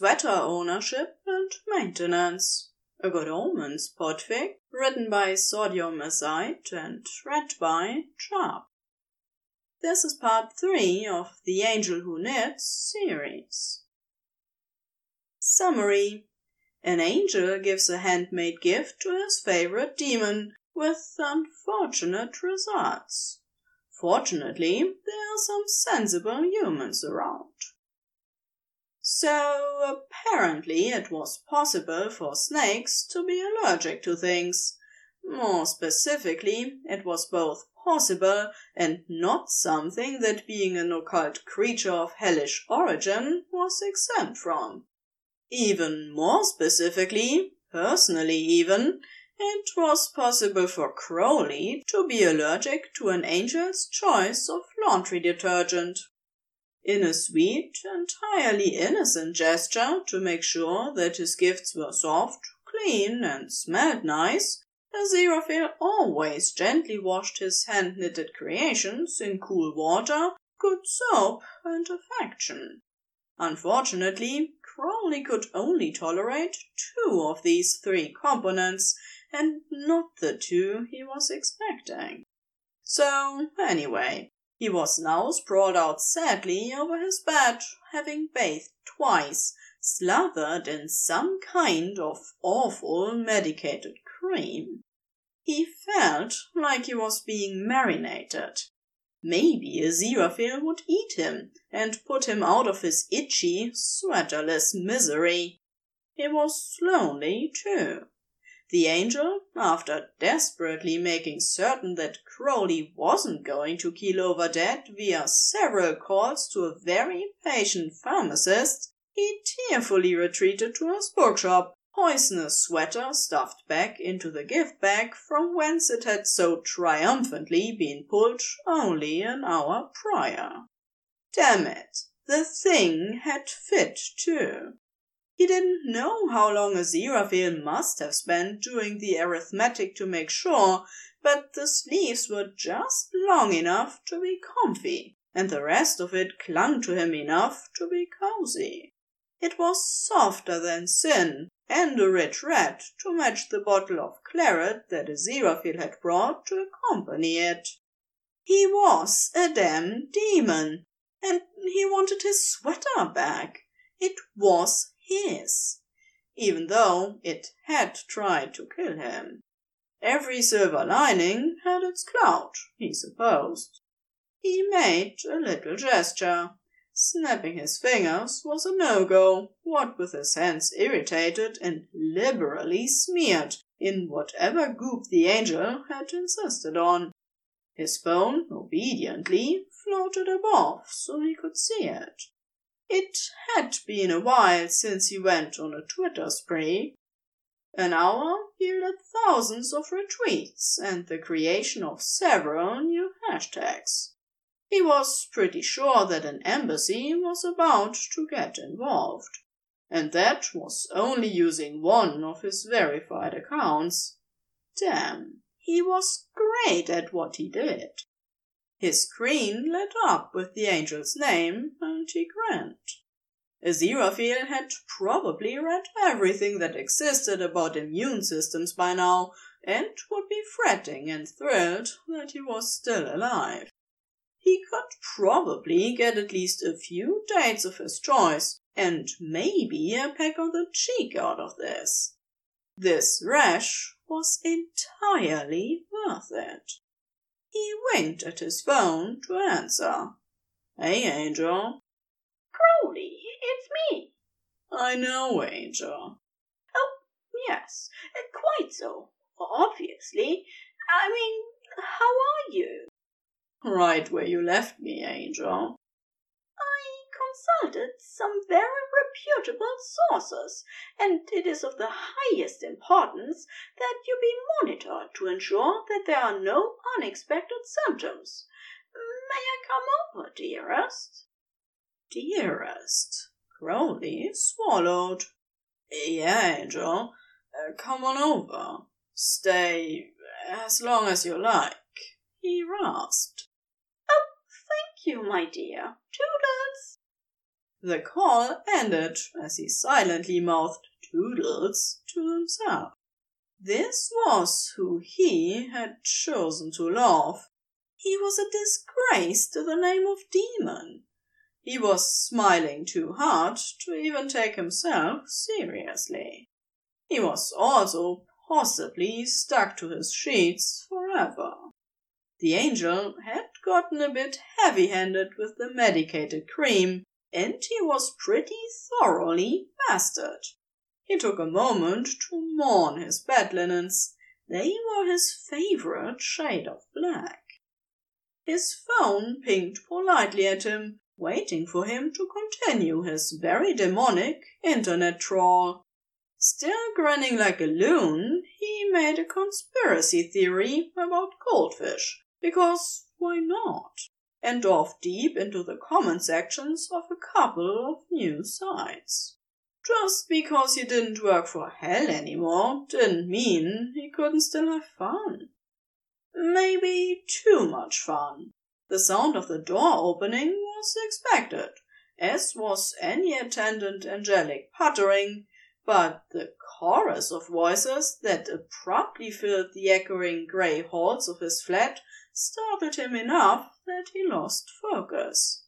sweater ownership and maintenance. A good omens podfic, written by Sodium Azide and read by Sharp. This is part 3 of The Angel Who Knits series. Summary An angel gives a handmade gift to his favorite demon, with unfortunate results. Fortunately, there are some sensible humans around. So, apparently, it was possible for snakes to be allergic to things. More specifically, it was both possible and not something that being an occult creature of hellish origin was exempt from. Even more specifically, personally even, it was possible for Crowley to be allergic to an angel's choice of laundry detergent. In a sweet, entirely innocent gesture to make sure that his gifts were soft, clean, and smelled nice, Aziraphale always gently washed his hand knitted creations in cool water, good soap, and affection. Unfortunately, Crowley could only tolerate two of these three components, and not the two he was expecting. So, anyway, he was now sprawled out sadly over his bed, having bathed twice, slathered in some kind of awful medicated cream. He felt like he was being marinated. Maybe a Aziraphale would eat him and put him out of his itchy, sweaterless misery. He was lonely, too. The angel, after desperately making certain that Crowley wasn't going to keel over dead via several calls to a very patient pharmacist, he tearfully retreated to his bookshop, poisonous sweater stuffed back into the gift bag from whence it had so triumphantly been pulled only an hour prior. Damn it, the thing had fit too. He didn't know how long Aziraphale must have spent doing the arithmetic to make sure, but the sleeves were just long enough to be comfy, and the rest of it clung to him enough to be cozy. It was softer than sin, and a rich red to match the bottle of claret that Aziraphale had brought to accompany it. He was a damn demon, and he wanted his sweater back. It was his, even though it had tried to kill him. Every silver lining had its cloud, he supposed. He made a little gesture. Snapping his fingers was a no-go, what with his hands irritated and liberally smeared in whatever goop the angel had insisted on. His phone obediently floated above so he could see it. It had been a while since he went on a Twitter spree. An hour yielded thousands of retweets and the creation of several new hashtags. He was pretty sure that an embassy was about to get involved, and that was only using one of his verified accounts. Damn, he was great at what he did. His screen lit up with the angel's name, and he grinned. Aziraphale had probably read everything that existed about immune systems by now, and would be fretting and thrilled that he was still alive. He could probably get at least a few dates of his choice, and maybe a peck on the cheek out of this. This rash was entirely worth it. He winked at his phone to answer. Hey, Angel. Crowley, it's me. I know, Angel. Oh, yes, uh, quite so. Obviously. I mean, how are you? Right where you left me, Angel consulted some very reputable sources, and it is of the highest importance that you be monitored to ensure that there are no unexpected symptoms. May I come over, dearest? Dearest? Crowley swallowed. Yeah, Angel. Uh, come on over. Stay as long as you like, he rasped. Oh, thank you, my dear. Toodles! The call ended as he silently mouthed Toodles to himself. This was who he had chosen to love. He was a disgrace to the name of Demon. He was smiling too hard to even take himself seriously. He was also possibly stuck to his sheets forever. The angel had gotten a bit heavy handed with the medicated cream, and he was pretty thoroughly mastered. He took a moment to mourn his bed linens. They were his favorite shade of black. His phone pinged politely at him, waiting for him to continue his very demonic internet trawl. Still grinning like a loon, he made a conspiracy theory about goldfish, because why not? And dove deep into the comment sections of a couple of new sites. Just because he didn't work for hell anymore didn't mean he couldn't still have fun. Maybe too much fun. The sound of the door opening was expected, as was any attendant angelic puttering, but the chorus of voices that abruptly filled the echoing grey halls of his flat startled him enough that he lost focus.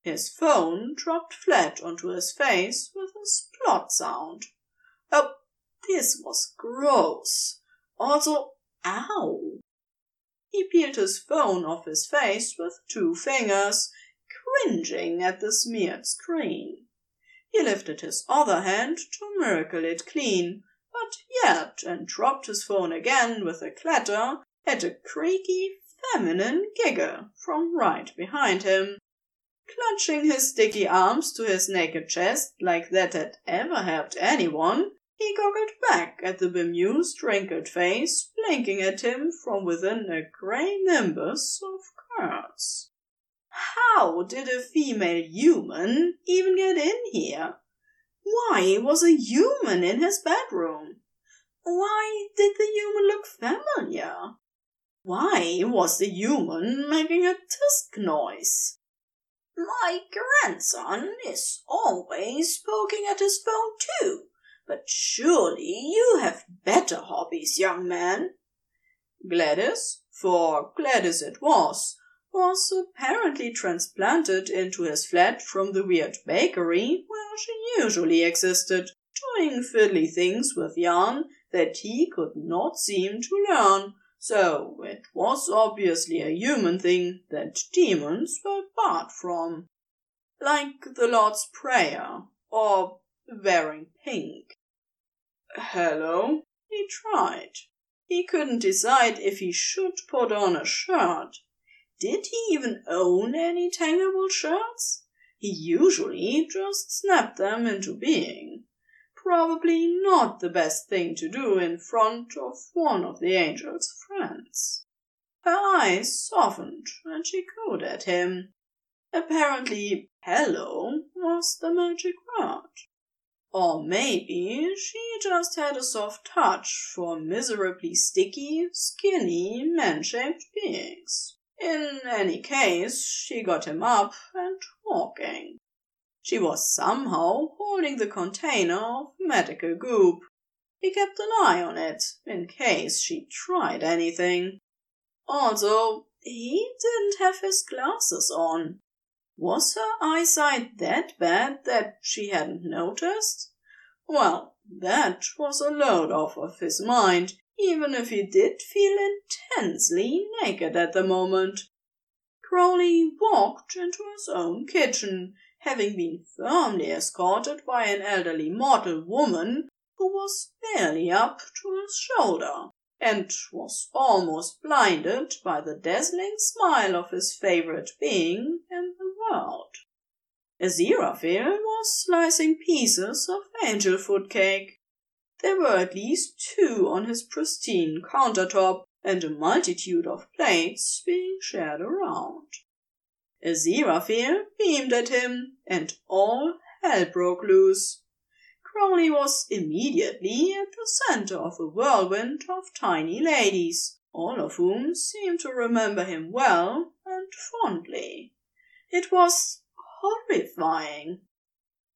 His phone dropped flat onto his face with a splot sound. Oh, this was gross. Also, ow. He peeled his phone off his face with two fingers, cringing at the smeared screen. He lifted his other hand to miracle it clean, but yelped and dropped his phone again with a clatter at a creaky feminine giggle from right behind him. Clutching his sticky arms to his naked chest like that had ever helped anyone, he goggled back at the bemused, wrinkled face blinking at him from within a grey nimbus of curls. How did a female human even get in here? Why was a human in his bedroom? Why did the human look familiar? Why was the human making a tisk noise? My grandson is always poking at his phone too, but surely you have better hobbies, young man. Gladys, for Gladys it was, was apparently transplanted into his flat from the weird bakery where she usually existed, doing fiddly things with yarn that he could not seem to learn, so it was obviously a human thing that demons were barred from. Like the Lord's Prayer, or wearing pink. Hello? He tried. He couldn't decide if he should put on a shirt. Did he even own any tangible shirts? He usually just snapped them into being. Probably not the best thing to do in front of one of the angel's friends. Her eyes softened and she cooed at him. Apparently, hello was the magic word. Or maybe she just had a soft touch for miserably sticky, skinny, man-shaped beings. In any case, she got him up and walking. She was somehow holding the container of medical goop. He kept an eye on it, in case she tried anything. Also, he didn't have his glasses on. Was her eyesight that bad that she hadn't noticed? Well, that was a load off of his mind, even if he did feel intensely naked at the moment. Crowley walked into his own kitchen, having been firmly escorted by an elderly mortal woman who was barely up to his shoulder, and was almost blinded by the dazzling smile of his favourite being in the world. Aziraphale was slicing pieces of angel food cake. There were at least two on his pristine countertop, and a multitude of plates being shared around. Aziraphale beamed at him, and all hell broke loose. Crowley was immediately at the center of a whirlwind of tiny ladies, all of whom seemed to remember him well and fondly. It was horrifying.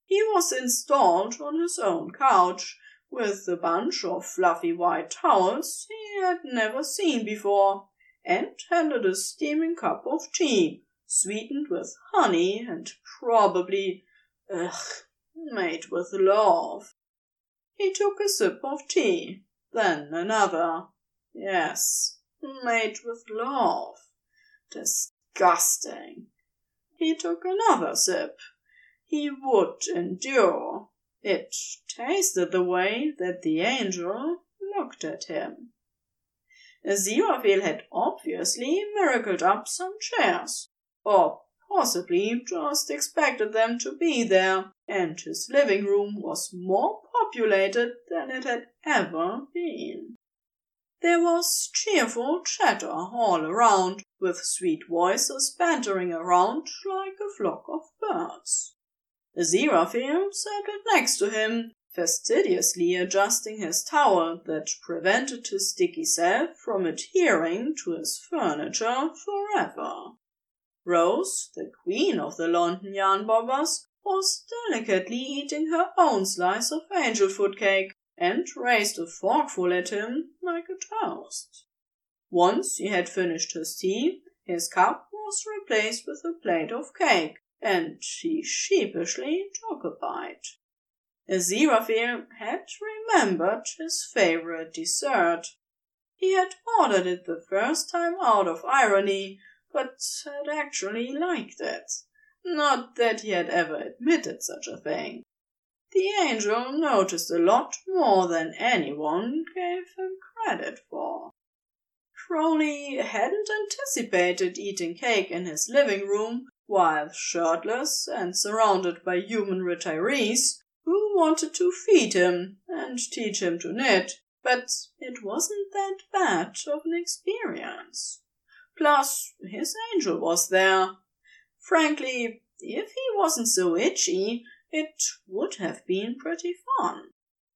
He was installed on his own couch, with a bunch of fluffy white towels he had never seen before, and handed a steaming cup of tea, sweetened with honey and probably, ugh, made with love. He took a sip of tea, then another. Yes, made with love. Disgusting. He took another sip. He would endure. It tasted the way that the angel looked at him. Aziraphale had obviously miracled up some chairs, or possibly just expected them to be there, and his living room was more populated than it had ever been. There was cheerful chatter all around, with sweet voices bantering around like a flock of birds. Aziraphale sat next to him, fastidiously adjusting his towel that prevented his sticky self from adhering to his furniture forever. Rose, the queen of the London yarn bobbers, was delicately eating her own slice of angel food cake and raised a forkful at him like a toast. Once he had finished his tea, his cup was replaced with a plate of cake, and he sheepishly took a bite. Aziraphale had remembered his favorite dessert. He had ordered it the first time out of irony, but had actually liked it. Not that he had ever admitted such a thing. The angel noticed a lot more than anyone gave him credit for. Crowley hadn't anticipated eating cake in his living room while shirtless and surrounded by human retirees who wanted to feed him and teach him to knit, but it wasn't that bad of an experience. Plus, his angel was there. Frankly, if he wasn't so itchy, it would have been pretty fun.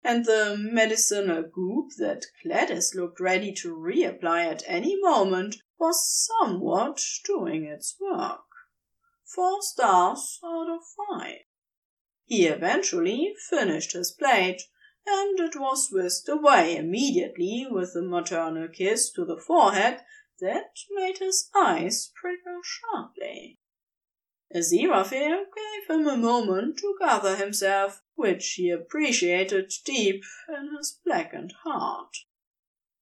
And the medicinal goop that Gladys looked ready to reapply at any moment was somewhat doing its work. Four stars out of five. He eventually finished his plate, and it was whisked away immediately with a maternal kiss to the forehead that made his eyes prickle sharply. Aziraphale gave him a moment to gather himself, which he appreciated deep in his blackened heart.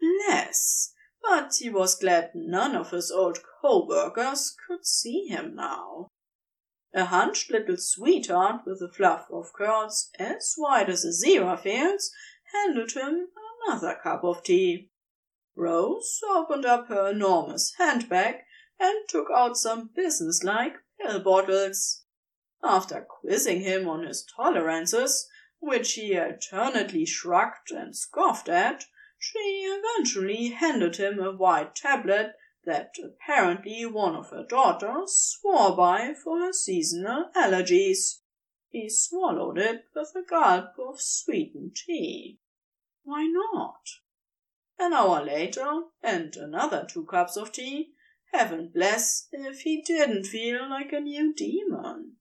Bless! But he was glad none of his old co-workers could see him now. A hunched little sweetheart with a fluff of curls as white as Aziraphale's handed him another cup of tea. Rose opened up her enormous handbag and took out some businesslike pill bottles. After quizzing him on his tolerances, which he alternately shrugged and scoffed at, she eventually handed him a white tablet that apparently one of her daughters swore by for her seasonal allergies. He swallowed it with a gulp of sweetened tea. Why not? An hour later, and another two cups of tea, heaven bless if he didn't feel like a new demon.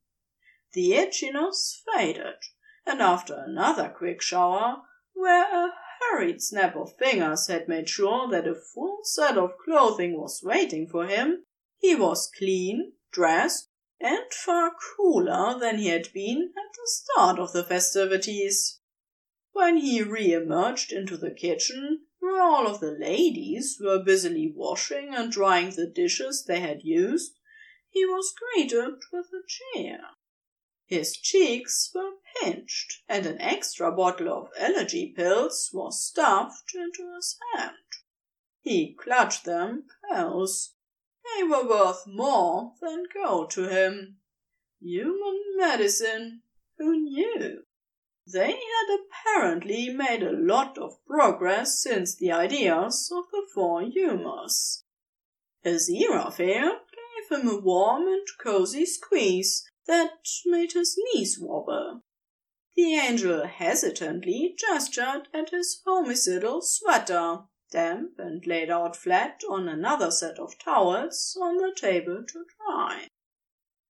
The itchiness faded, and after another quick shower, where a hurried snap of fingers had made sure that a full set of clothing was waiting for him, he was clean, dressed, and far cooler than he had been at the start of the festivities. When he re-emerged into the kitchen, where all of the ladies were busily washing and drying the dishes they had used, he was greeted with a cheer. His cheeks were pinched, and an extra bottle of allergy pills was stuffed into his hand. He clutched them close. They were worth more than gold to him. Human medicine. Who knew? They had apparently made a lot of progress since the ideas of the four humors. Aziraphale gave him a warm and cozy squeeze that made his knees wobble. The angel hesitantly gestured at his homicidal sweater, damp and laid out flat on another set of towels on the table to dry.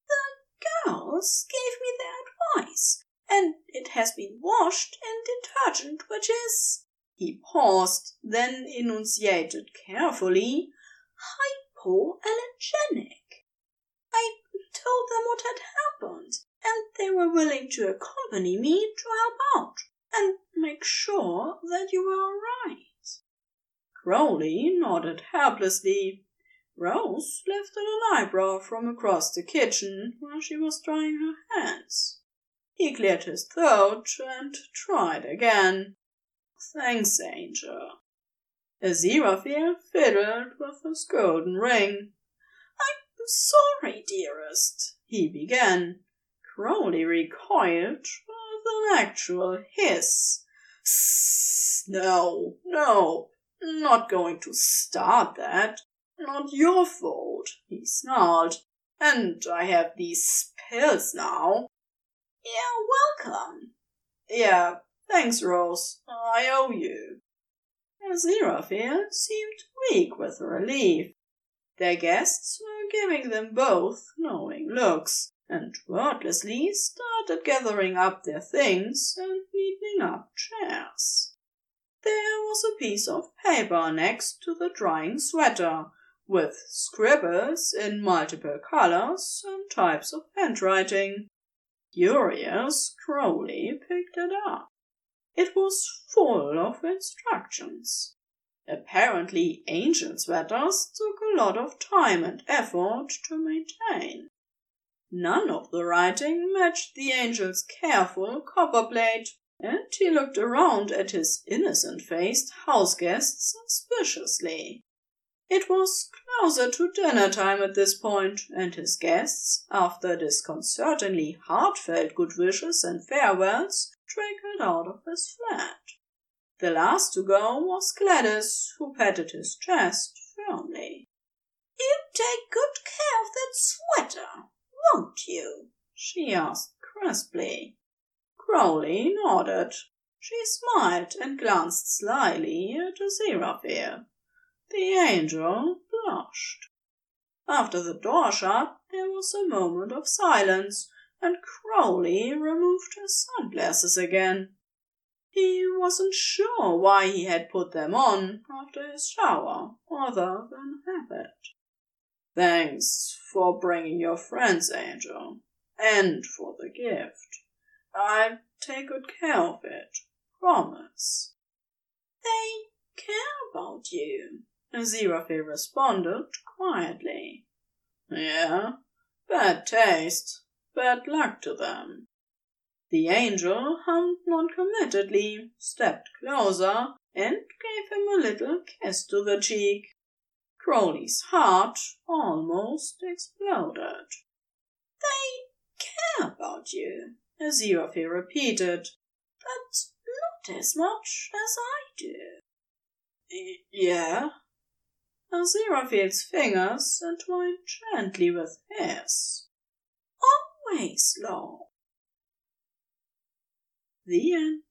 The girls gave me their advice, and it has been washed in detergent which is. He paused, then enunciated carefully hypoallergenic. Told them what had happened, and they were willing to accompany me to help out and make sure that you were all right. Crowley nodded helplessly. Rose lifted an eyebrow from across the kitchen where she was drying her hands. He cleared his throat and tried again. Thanks, Angel. Aziraphale fiddled with his golden ring. I'm sorry, dearest, he began. Crowley recoiled with an actual hiss. No, no, not going to start that. Not your fault, he snarled. And I have these pills now. You're welcome. Yeah, thanks, Rose. I owe you. Aziraphale seemed weak with relief. Their guests were giving them both knowing looks, and wordlessly started gathering up their things and neatening up chairs. There was a piece of paper next to the drying sweater, with scribbles in multiple colors and types of handwriting. Curious, Crowley picked it up. It was full of instructions. Apparently, angel sweaters took a lot of time and effort to maintain. None of the writing matched the angel's careful copperplate, and he looked around at his innocent faced house guests suspiciously. It was closer to dinner time at this point, and his guests, after disconcertingly heartfelt good wishes and farewells, trickled out of his flat. The last to go was Gladys, who patted his chest firmly. You take good care of that sweater, won't you? she asked crisply. Crowley nodded. She smiled and glanced slyly at Aziraphale. The angel blushed. After the door shut, there was a moment of silence, and Crowley removed his sunglasses again. He wasn't sure why he had put them on after his shower, other than habit. Thanks for bringing your friends, Angel, and for the gift. I'll take good care of it, promise. They care about you, Aziraphale responded quietly. Yeah, bad taste, bad luck to them. The angel hummed noncommittedly, stepped closer, and gave him a little kiss to the cheek. Crowley's heart almost exploded. They care about you, Aziraphale repeated, but not as much as I do. Yeah, Aziraphale's fingers entwined gently with his. Always long. The end.